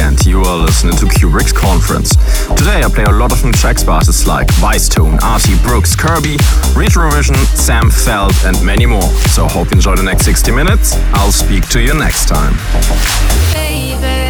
and you are listening to Cuebrick's Conference. Today I play a lot of new tracks by artists like Vicetone, ARTY Brooks, Curbi, Retrovision, Sam Feldt, and many more. So hope you enjoy the next 60 minutes. I'll speak to you next time. Baby,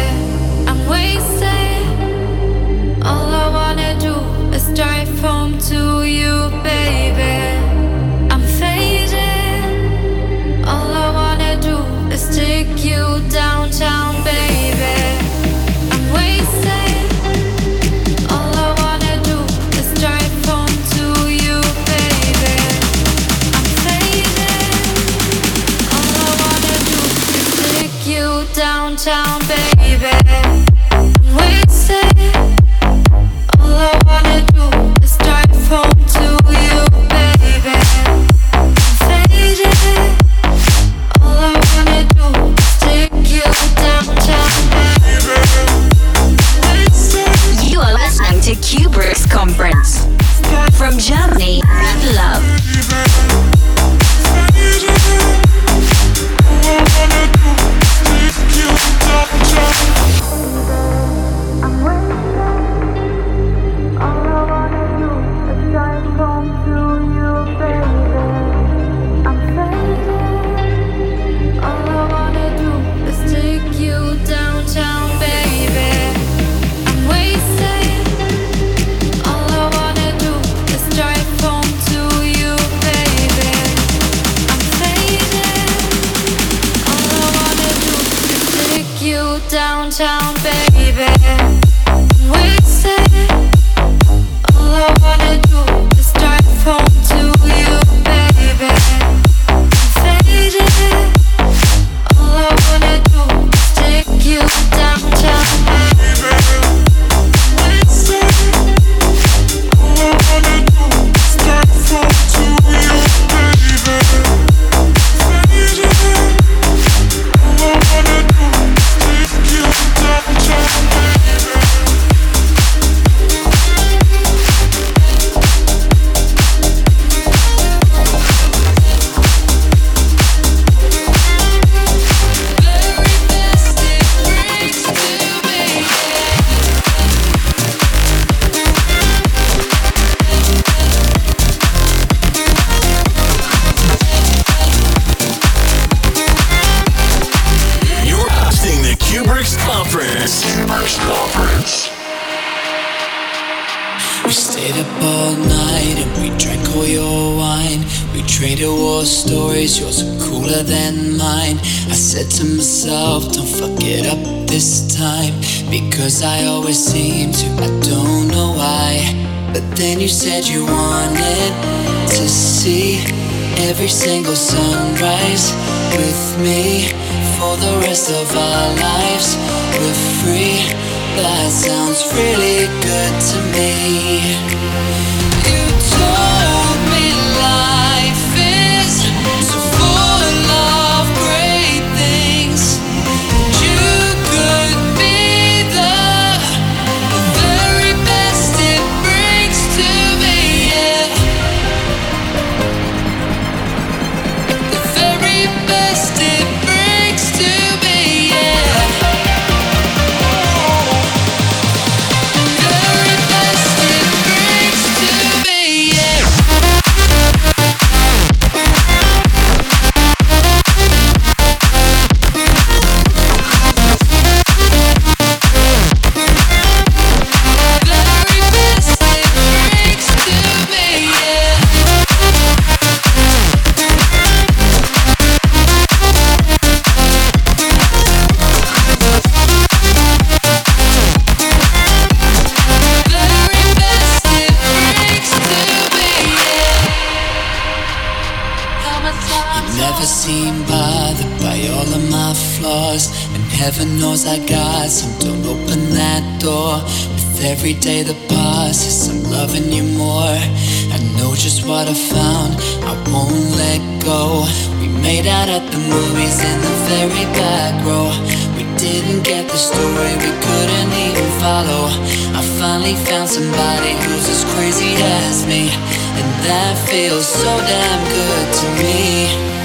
see every single sunrise with me for the rest of our lives. We're free, that sounds really good to me. Every day that passes, I'm loving you more. I know just what I found. I won't let go. We made out at the movies in the very back row. We didn't get the story, we couldn't even follow. I finally found somebody who's as crazy as me, and that feels so damn good to me.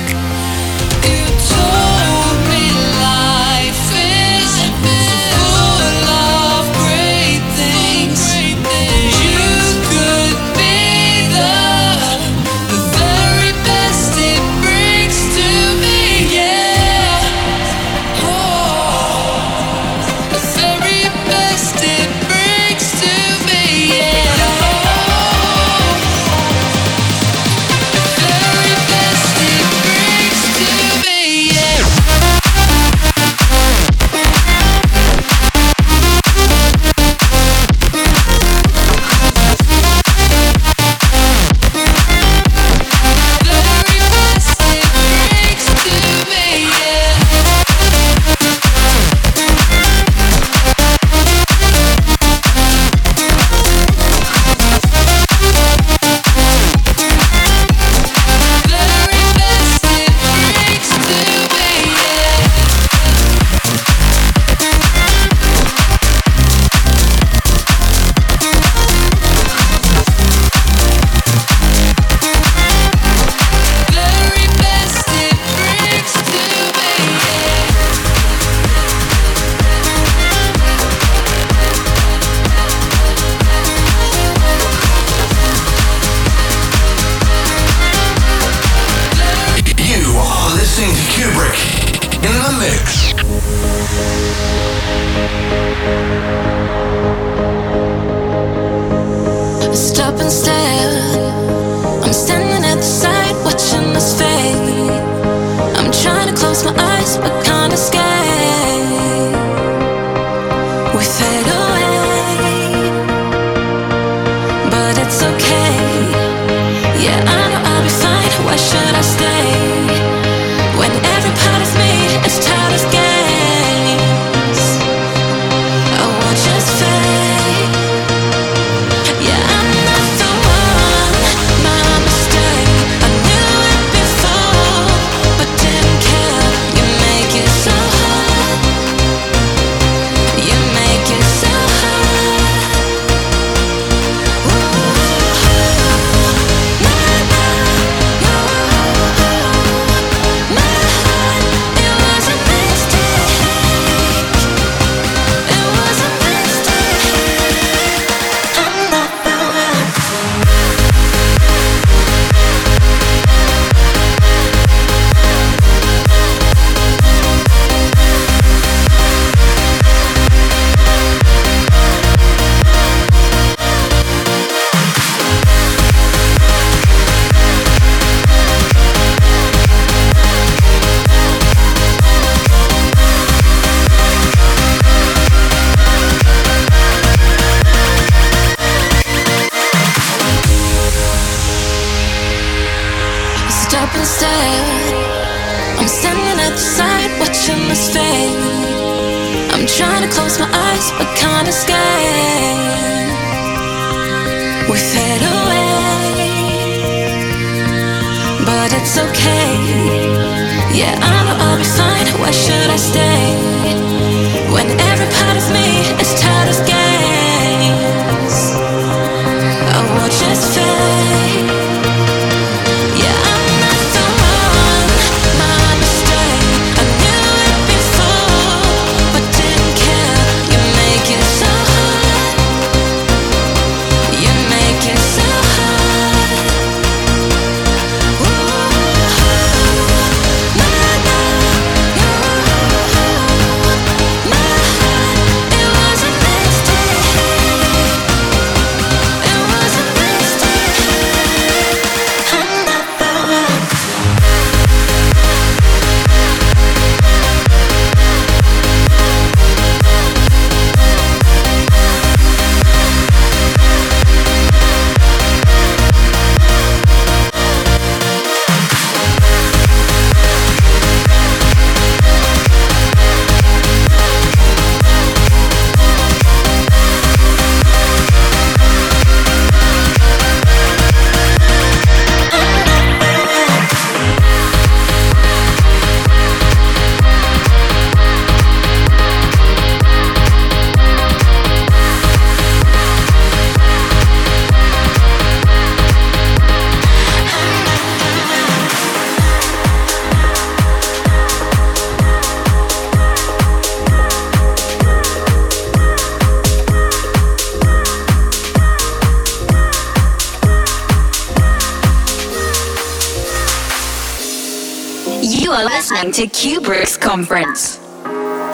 going to Cuebrick's conference.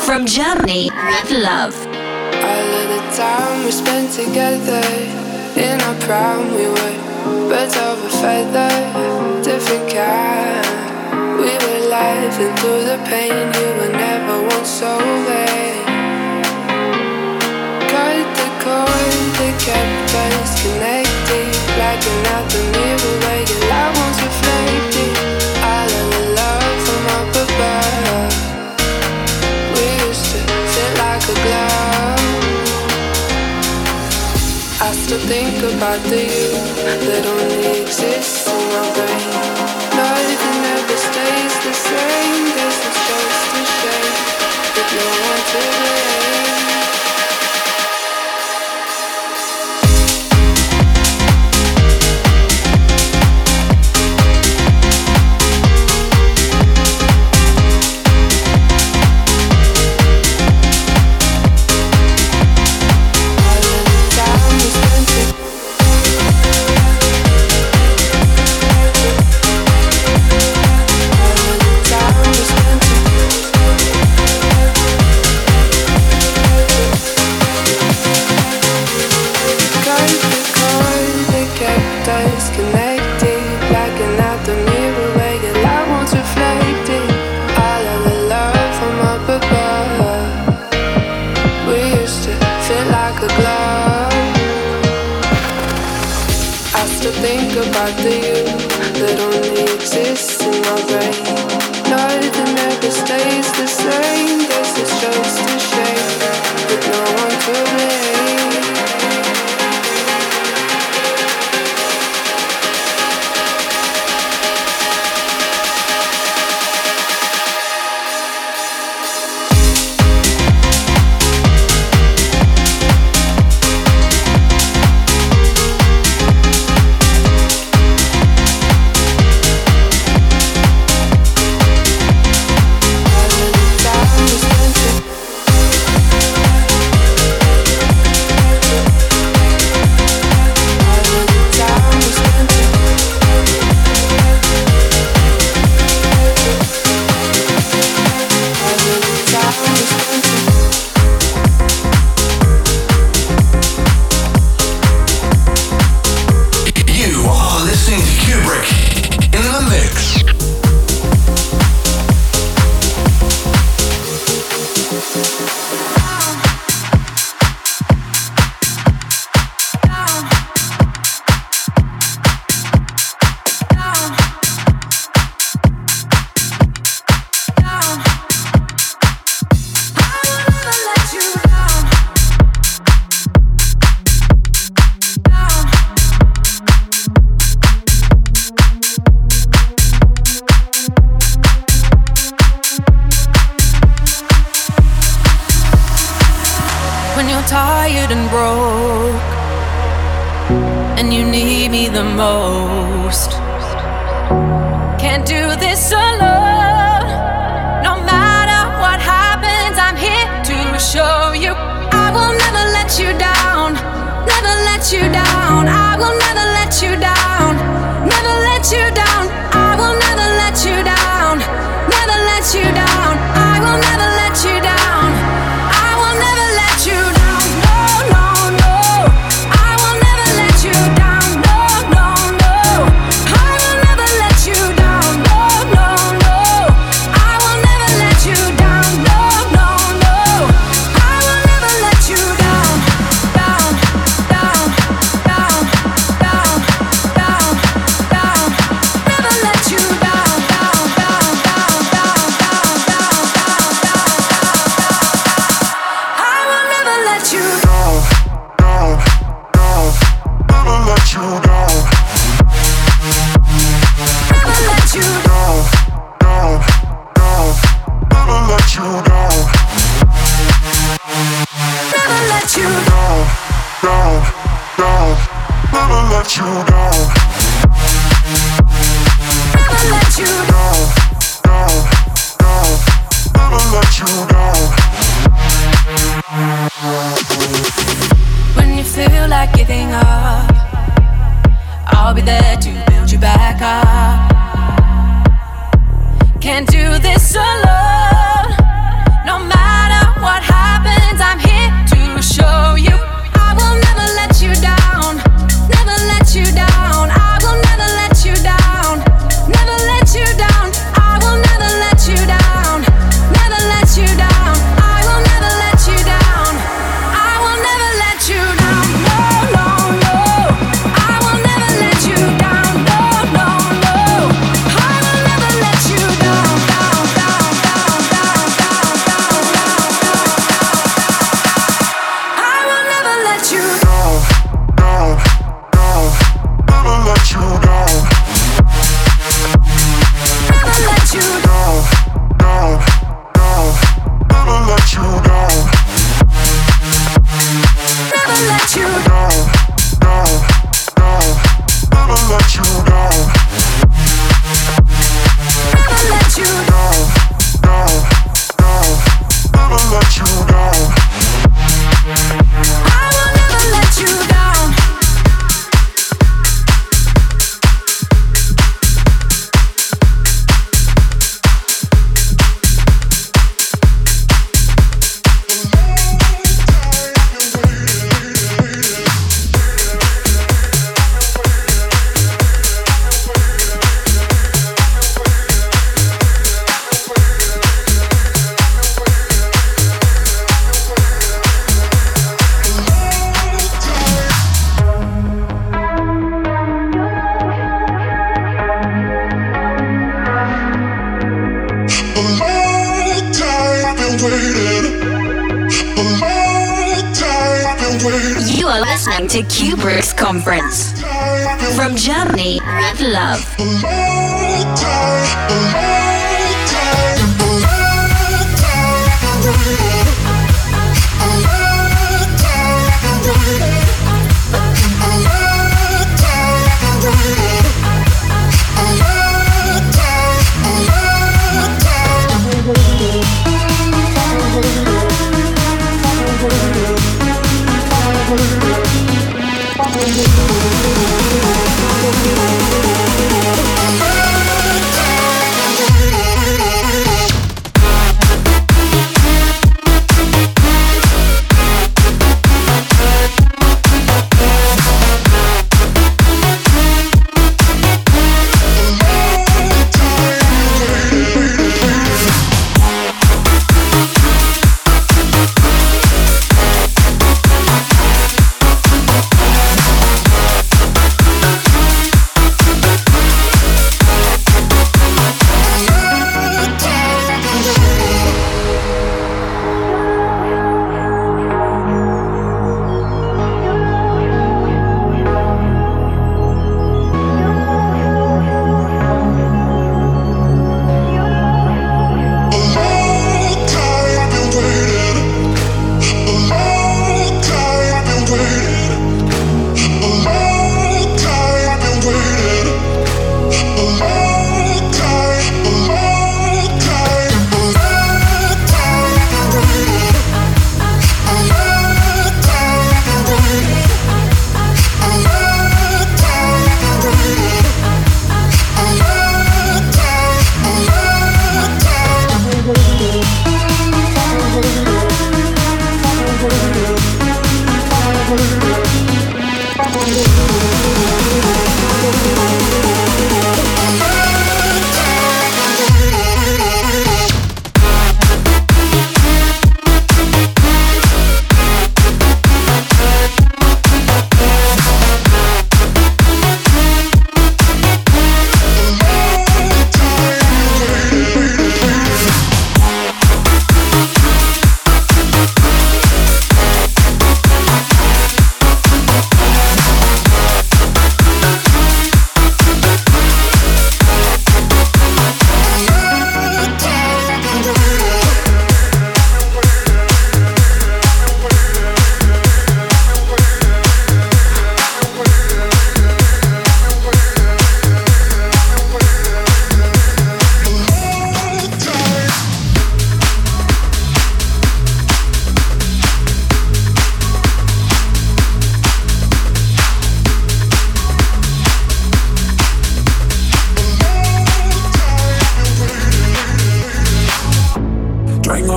From Germany with love. All of the time we spent together in our prime, we were birds of a feather, different kind. We were laughing through the pain, you were never once sober. Cut the cord that kept us connected, blacking out the. part you that only exists.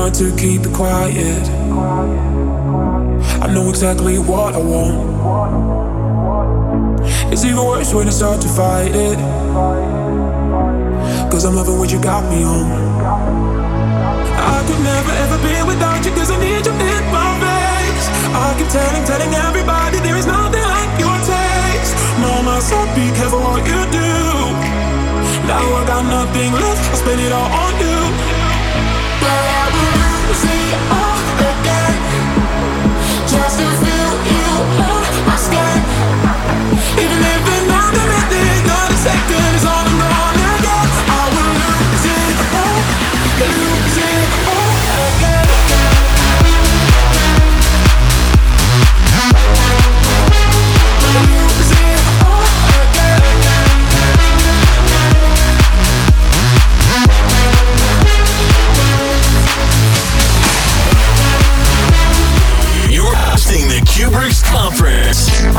Trying to keep it quiet. I know exactly what I want. It's even worse when I start to fight it. Cause I'm loving what you got me on. I could never ever be without you cause I need you in my face. I keep telling, telling everybody there is nothing like your taste. Mama said be careful what you do. Now I got nothing left, I spend it all on you. Just to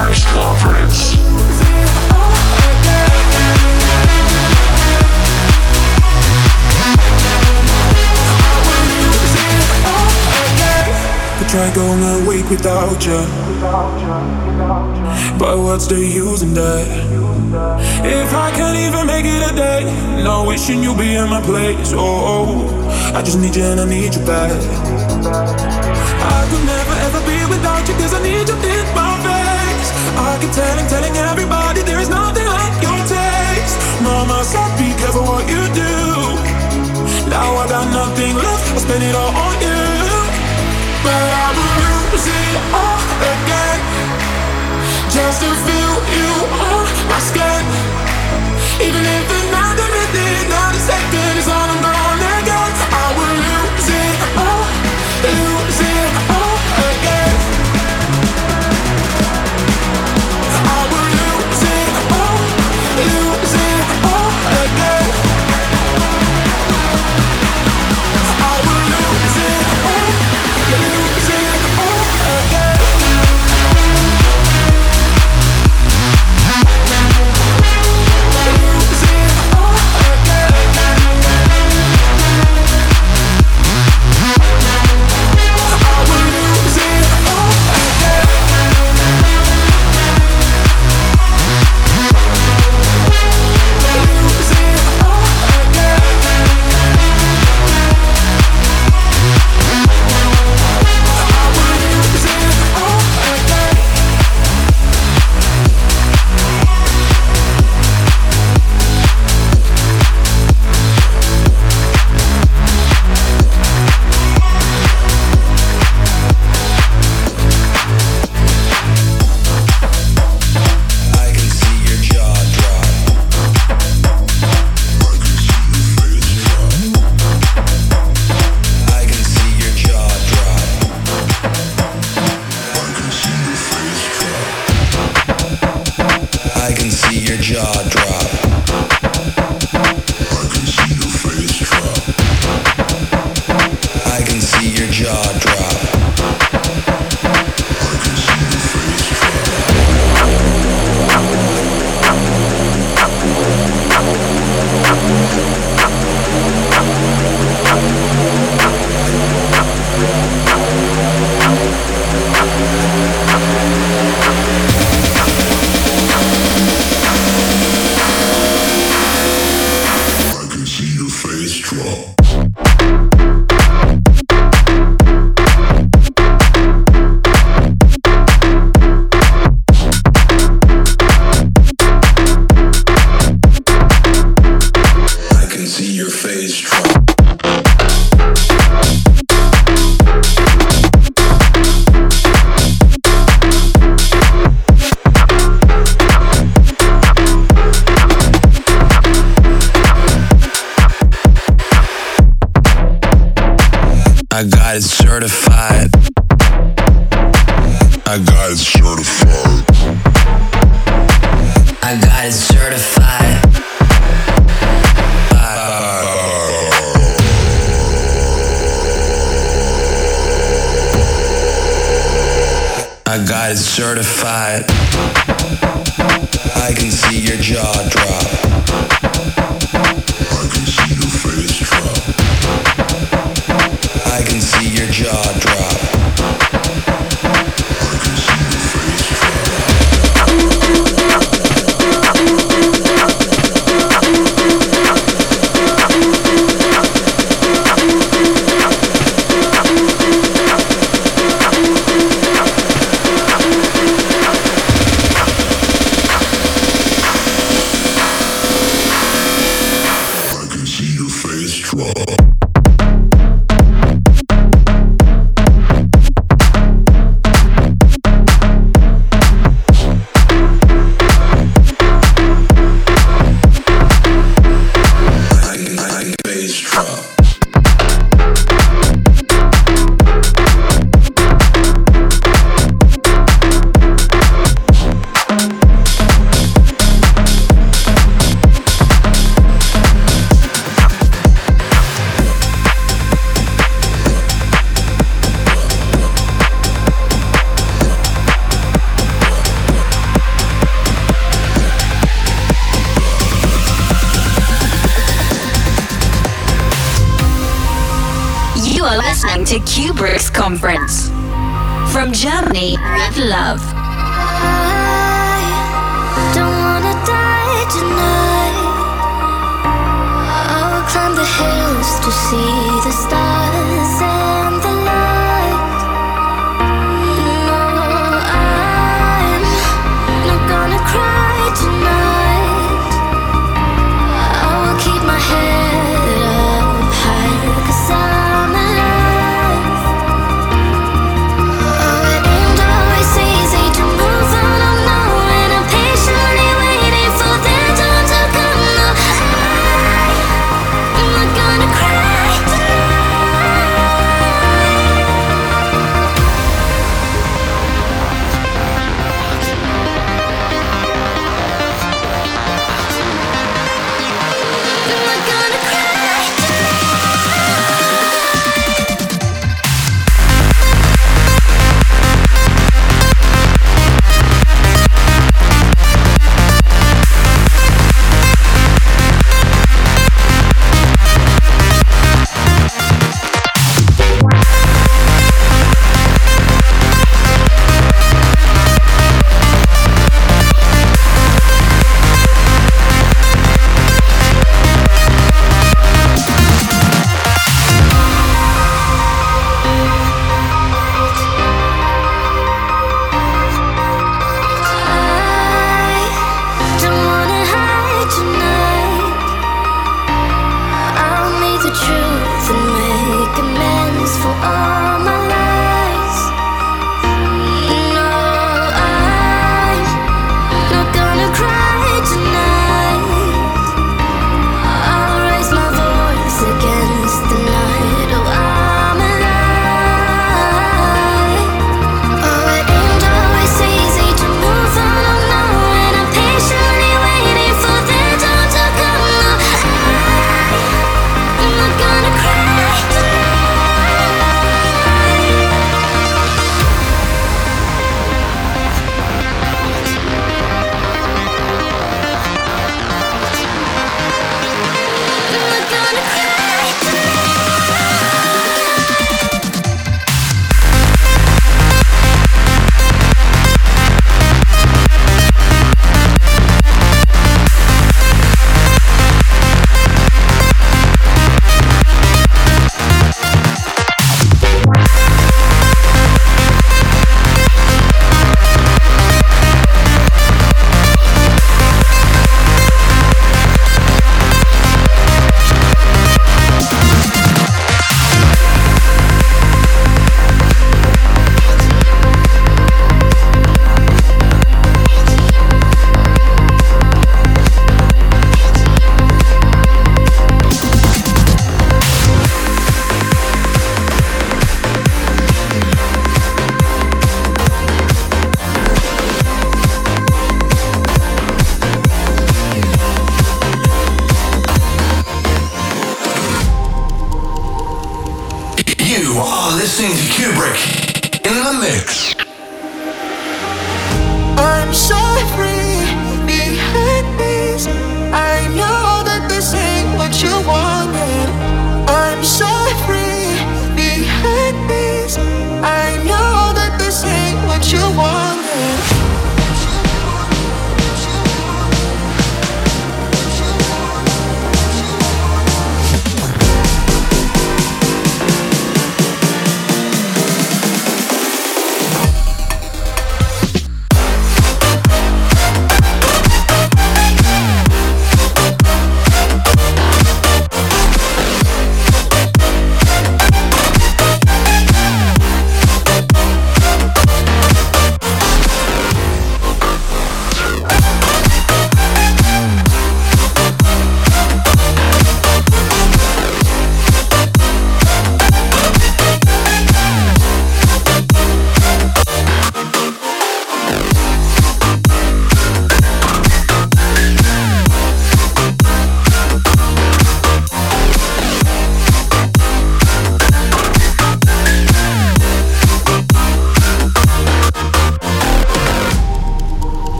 Conference. Try going a week without you. But what's the use in that? If I can't even make it a day, no wishing you'd be in my place. Oh, I just need you and I need you back. I could never ever be without said what you do. Now I got nothing left, I spend it all on you. But I will lose it all again Just to feel you on my skin Even if another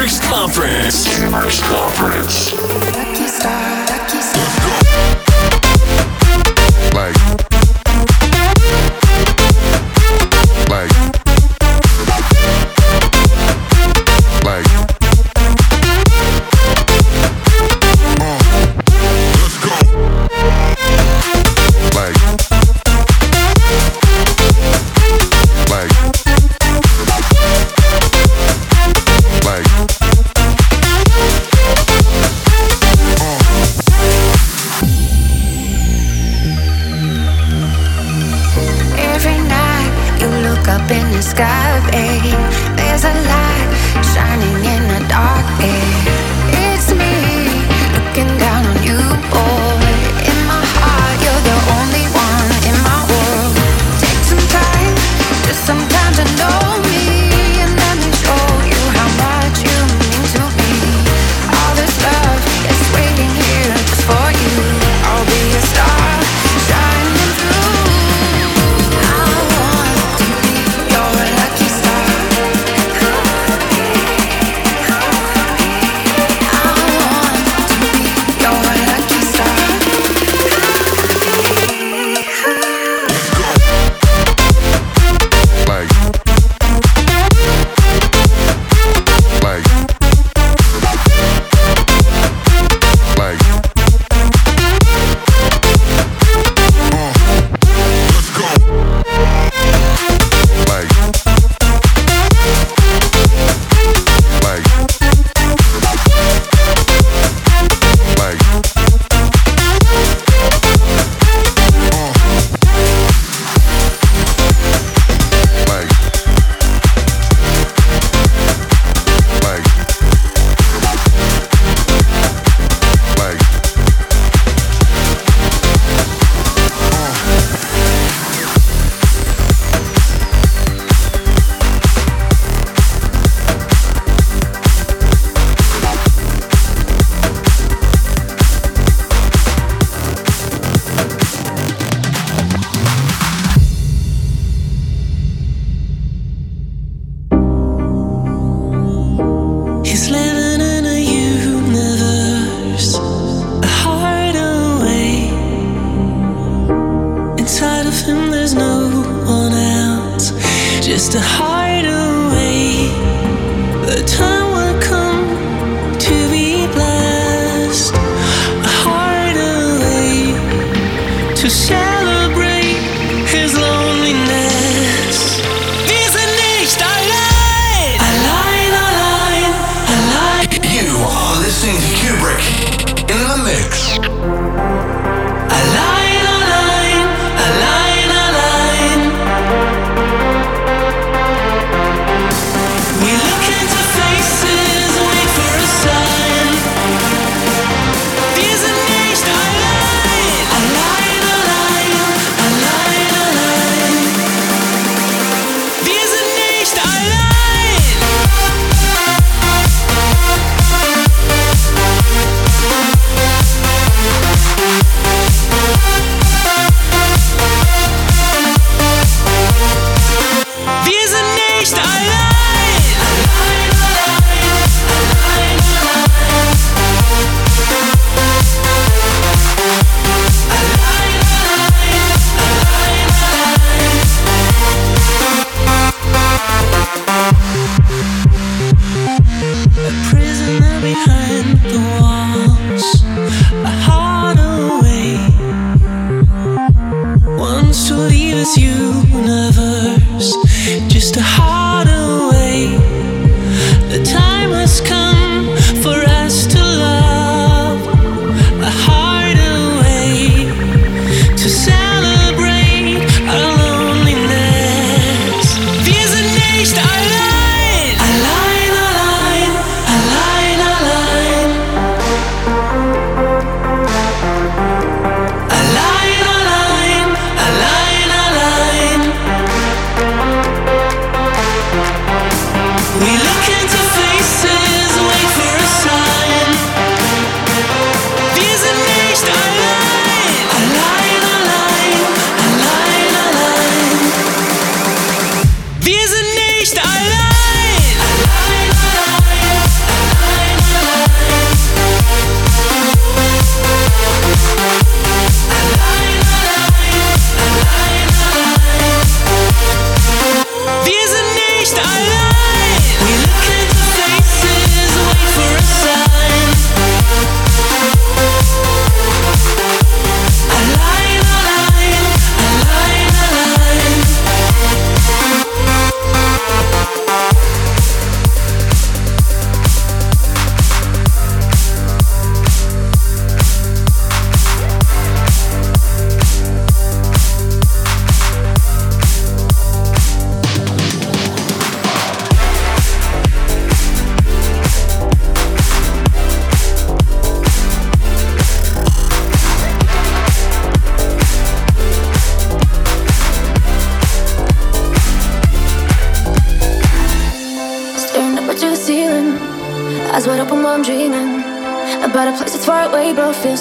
to Conference. Cuebrick's Conference.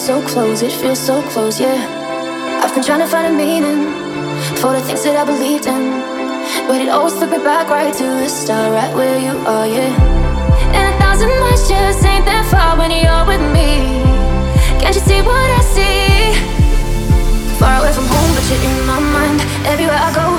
so close, it feels so close, yeah. I've been trying to find a meaning for the things that I believed in. But it always took me back right to the start, right where you are, yeah. And a thousand miles just ain't that far when you're with me. Can't you see what I see? Far away from home, but you're in my mind. Everywhere I go,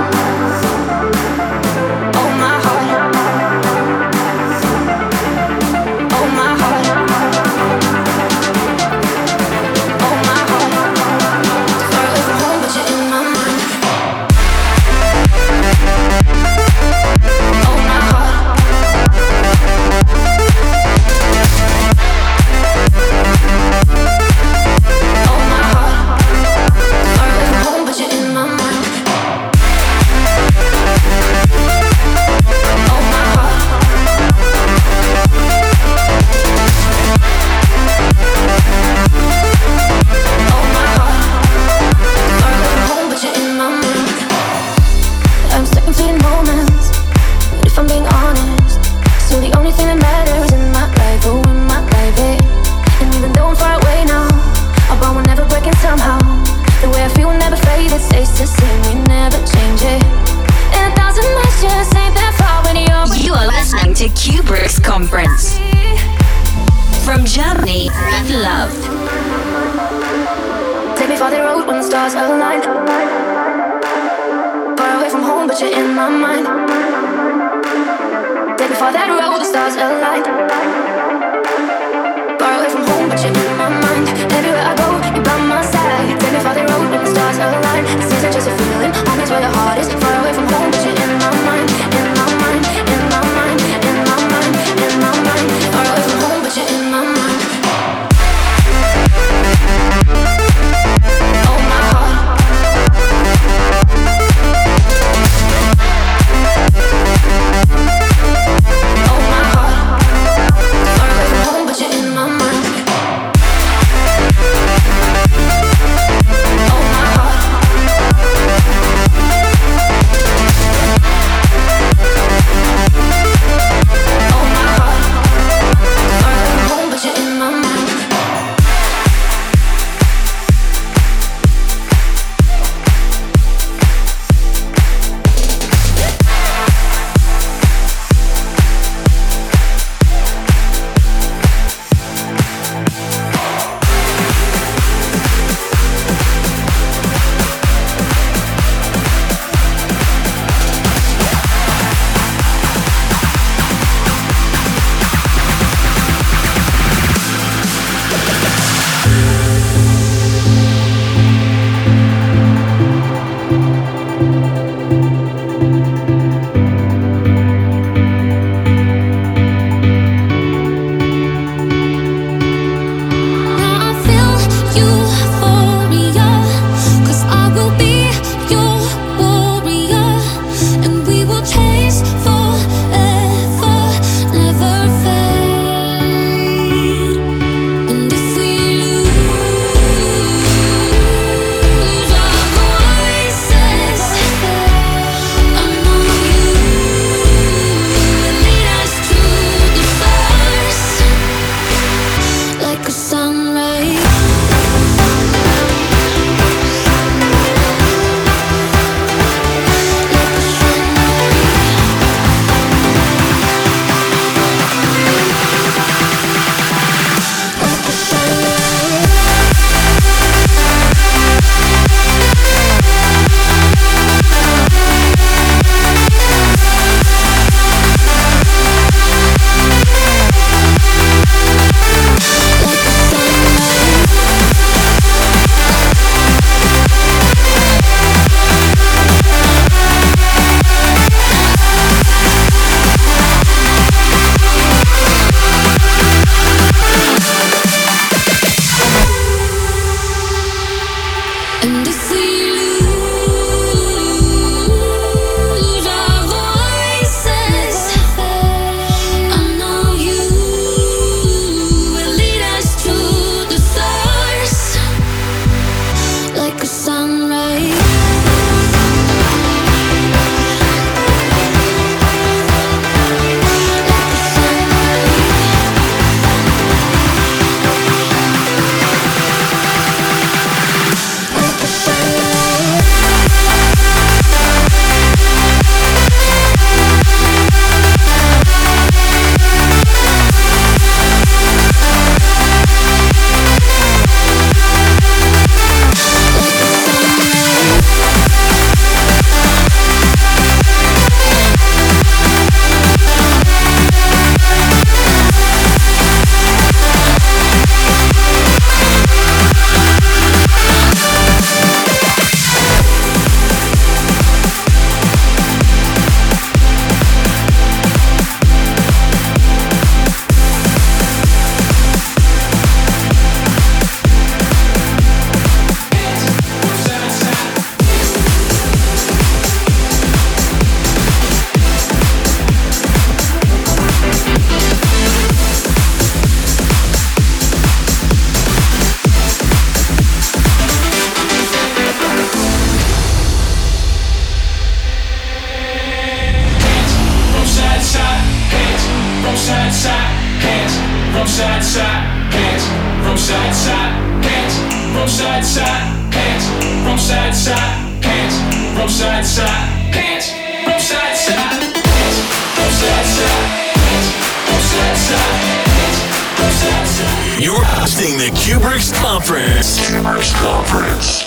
You're hosting the Cuebrick's Conference. Cuebrick's Conference.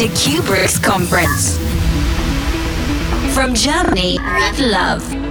To Cuebrick's conference. From Germany with love.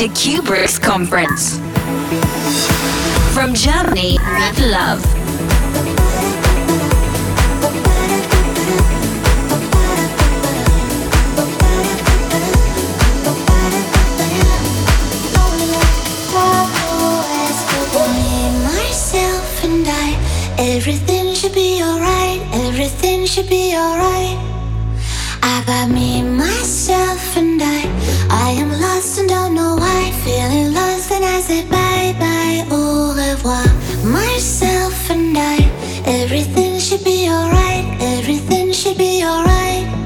To Cuebrick's conference. From Germany with love. Myself and I everything should be alright, everything should be alright. I got me, myself, and I. I am lost and don't know why. Feeling lost, I say bye bye, au revoir. Myself and I. Everything should be alright, everything should be alright.